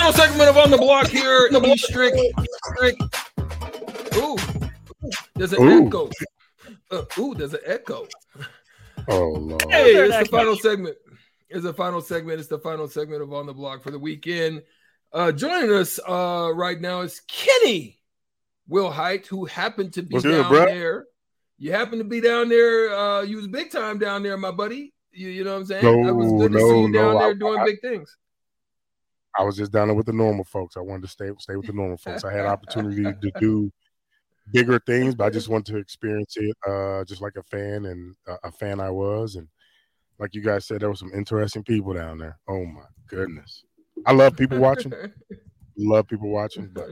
final segment of On the Block here. E Strick. Strick. Ooh. There's an Ooh. echo. Uh, ooh, there's an echo. Oh Lord. Hey, it's the final segment. It's the final segment. It's the final segment of On the Block for the weekend. Uh, joining us uh, right now is Kenny Will Height, who happened to be What's good, down bruh? there. You happened to be down there. Uh, you was big time down there, my buddy. You, you know what I'm saying? No, it was good to see you down no, there I- doing I- big things. I was just down there with the normal folks. I wanted to stay stay with the normal folks. I had opportunity to do bigger things, but I just wanted to experience it uh, just like a fan and uh, a fan I was. And like you guys said, there were some interesting people down there. Oh my goodness. I love people watching. love people watching, but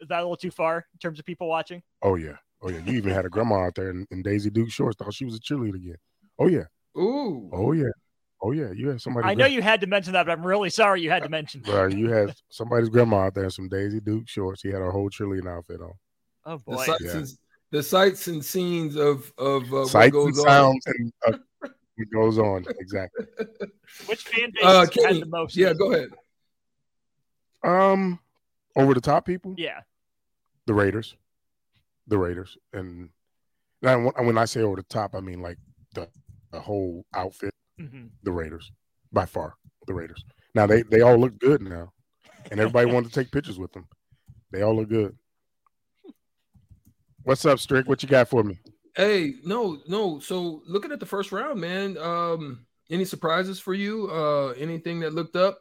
Is that a little too far in terms of people watching? oh yeah. Oh yeah. You even had a grandma out there in, in Daisy Duke shorts. Thought she was a cheerleader again. Oh yeah. Ooh. Oh yeah. Oh yeah. You had somebody I know you had to mention that, but I'm really sorry you had to mention. Bro, you had somebody's grandma out there in some Daisy Duke shorts. He had a whole cheerleading outfit on. Oh the boy. sights Yeah. and the sights and scenes of of uh, what Sights goes and on. sounds and uh, it goes on. Exactly. Which fan base Uh, has Kenny, the most? yeah, go ahead. Um, over the top people, Yeah. the Raiders, the Raiders, and now when- when I say over the top, I mean like the the whole outfit. Hmm The Raiders, by far, the Raiders. Now they they all look good now, and everybody wanted to take pictures with them. They all look good. What's up, Strick? What you got for me? Hey, no, no. So looking at the first round, man, um, any surprises for you? Uh, anything that looked up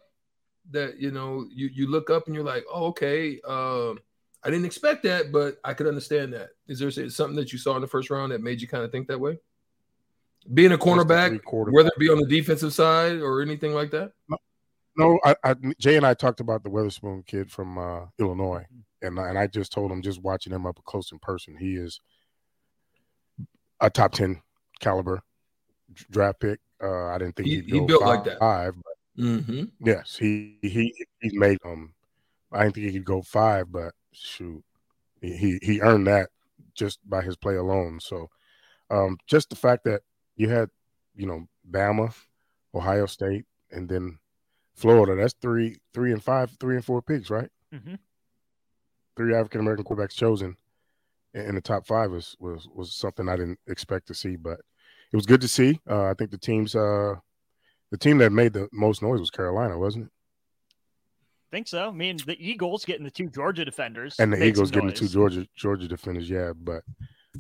that you know you you look up and you're like, oh, okay, um, I didn't expect that, but I could understand that. Is there something that you saw in the first round that made you kind of think that way? Being a cornerback, whether it be on the defensive side or anything like that. No, I, I Jay and I talked about the Witherspoon kid from uh, Illinois, and I- and I just told him just watching him up close in person, he is a top ten caliber draft pick. Uh, I didn't think He- he'd he go built five, like that. Five, but Mm-hmm. yes, he he he's made um. I didn't think he could go five, but shoot, he he, he earned that just by his play alone. So, um, just the fact that you had, you know, Bama, Ohio State, and then Florida. That's three, three and five, three and four picks, right? hmm Three African American quarterbacks chosen in, the top five was was was something I didn't expect to see, but it was good to see. Uh, I think the teams, uh, the team that made the most noise was Carolina, wasn't it? Think so. I mean, the Eagles getting the two Georgia defenders. And the Eagles getting the two. Georgia Georgia defenders, yeah. But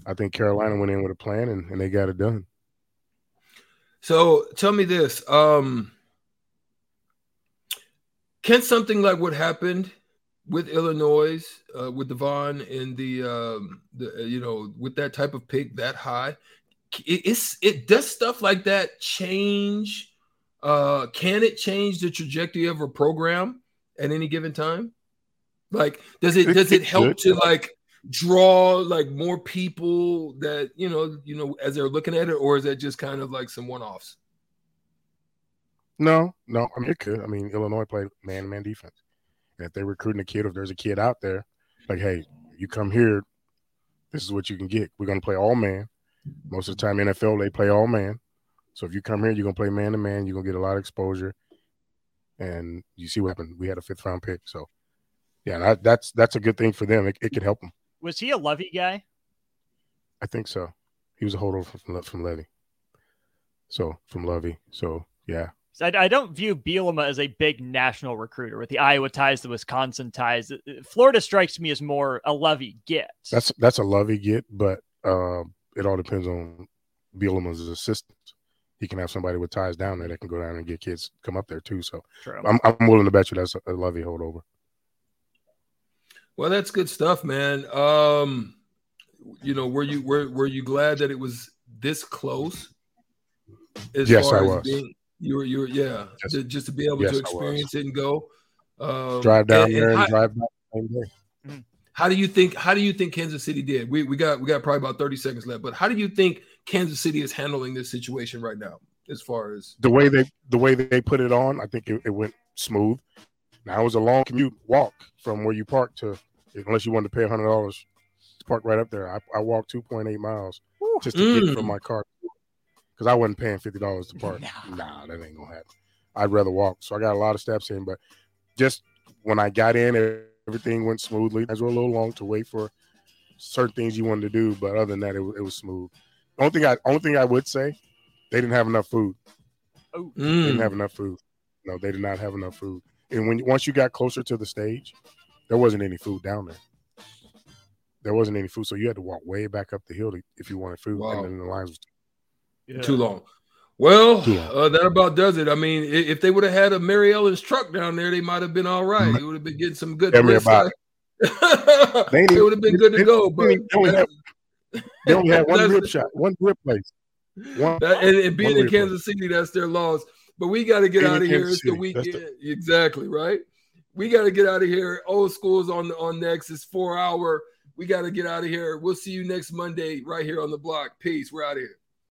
I think Carolina went in with a plan and, and they got it done. So tell me this: um, Can something like what happened with Illinois, uh, with Devon and the, um, the uh, you know, with that type of pick that high, it, it's it does stuff like that change? Uh, can it change the trajectory of a program at any given time? Like, does it It- does it help to like draw like more people that you know you know as they're looking at it, or is that just kind of like some one offs? No, no. I mean, it could. I mean, Illinois played man to man defense. And if they're recruiting a kid, if there's a kid out there, like, hey, you come here, this is what you can get. We're going to play all man. Most of the time, NFL, they play all man. So if you come here, you're going to play man to man. You're going to get a lot of exposure. And you see what happened. We had a fifth round pick. So, yeah, that, that's that's a good thing for them. It, it could help them. Was he a Lovie guy? I think so. He was a holdover from, from Levy. So, from Lovie. So, yeah. I, I don't view Bielema as a big national recruiter with the Iowa ties, the Wisconsin ties. Florida strikes me as more a Lovie get. That's that's a Lovie get, but uh, it all depends on Bielema's assistants. He can have somebody with ties down there that can go down and get kids come up there too. So true. I'm I'm willing to bet you that's a, a Lovie holdover. Well, that's good stuff, man. Um, you know, were you were were you glad that it was this close? As Yes, I as was. Being, you were, you were, yeah, Yes. to- just to be able Yes, to experience it and go. Um, Drive down and- there and and how, drive back the same day. how do you think? How do you think Kansas City did? We we got we got probably about thirty seconds left, but how do you think Kansas City is handling this situation right now? As far as The way they the way they put it on, I think it, it went smooth. Now it was a long commute walk from where you parked to, unless you wanted to pay hundred dollars to park right up there. I, I walked two point eight miles just to get Mm. from my car because I wasn't paying fifty dollars to park. Nah. Nah, that ain't gonna happen. I'd rather walk. So I got a lot of steps in, but just when I got in, everything went smoothly. I was a little long to wait for certain things you wanted to do, but other than that, it, it was smooth. Only thing I only thing I would say, they didn't have enough food. Oh, They didn't Mm. have enough food. No, they did not have enough food. And when once you got closer to the stage, there wasn't any food down there. There wasn't any food, so you had to walk way back up the hill to, if you wanted food. Wow. And then the lines was yeah. Too long. Well, Too long. uh, that about does it. I mean, if they would have had a Mary Ellen's truck down there, they might have been all right. You would have been getting some good. Tell me about uh, They they would have been good to go. But ain't- they only have- They only had one That's- rib shot, one rib place. One, That, and, and being One in way to Kansas City, that's their laws. But we got to get Being out of here. Kansas It's the City, that's weekend. Exactly, right? We got to get out of here. Old school's on on next. It's four hour. We got to get out of here. We'll see you next Monday right here on the block. Peace. We're out of here.